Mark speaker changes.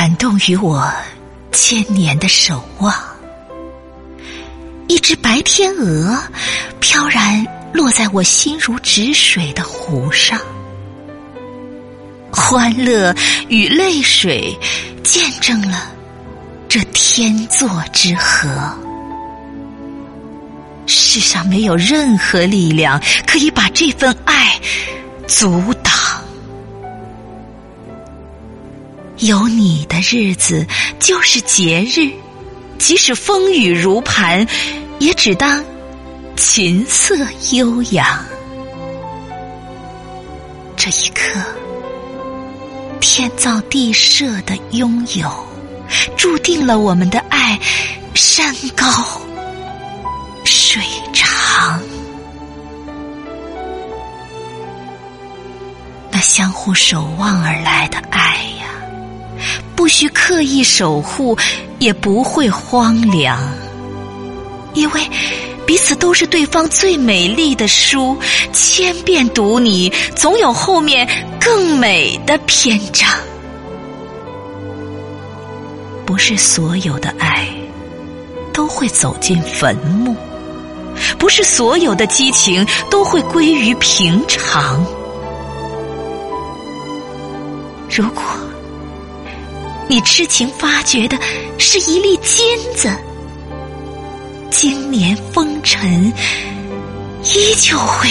Speaker 1: 感动于我千年的守望。一只白天鹅飘然落在我心如止水的湖上，欢乐与泪水见证了这天作之合。世上没有任何力量可以把这份爱阻挡。有你的日子就是节日，即使风雨如磐，也只当琴瑟悠扬。这一刻，天造地设的拥有，注定了我们的爱山高。水长，那相互守望而来的爱，需刻意守护，也不会荒凉，因为彼此都是对方最美丽的书，千遍读你，总有后面更美的篇章。不是所有的爱都会走进坟墓。不是所有的激情都会归于平常。如果你痴情发掘的是一粒金子，经年风尘依旧会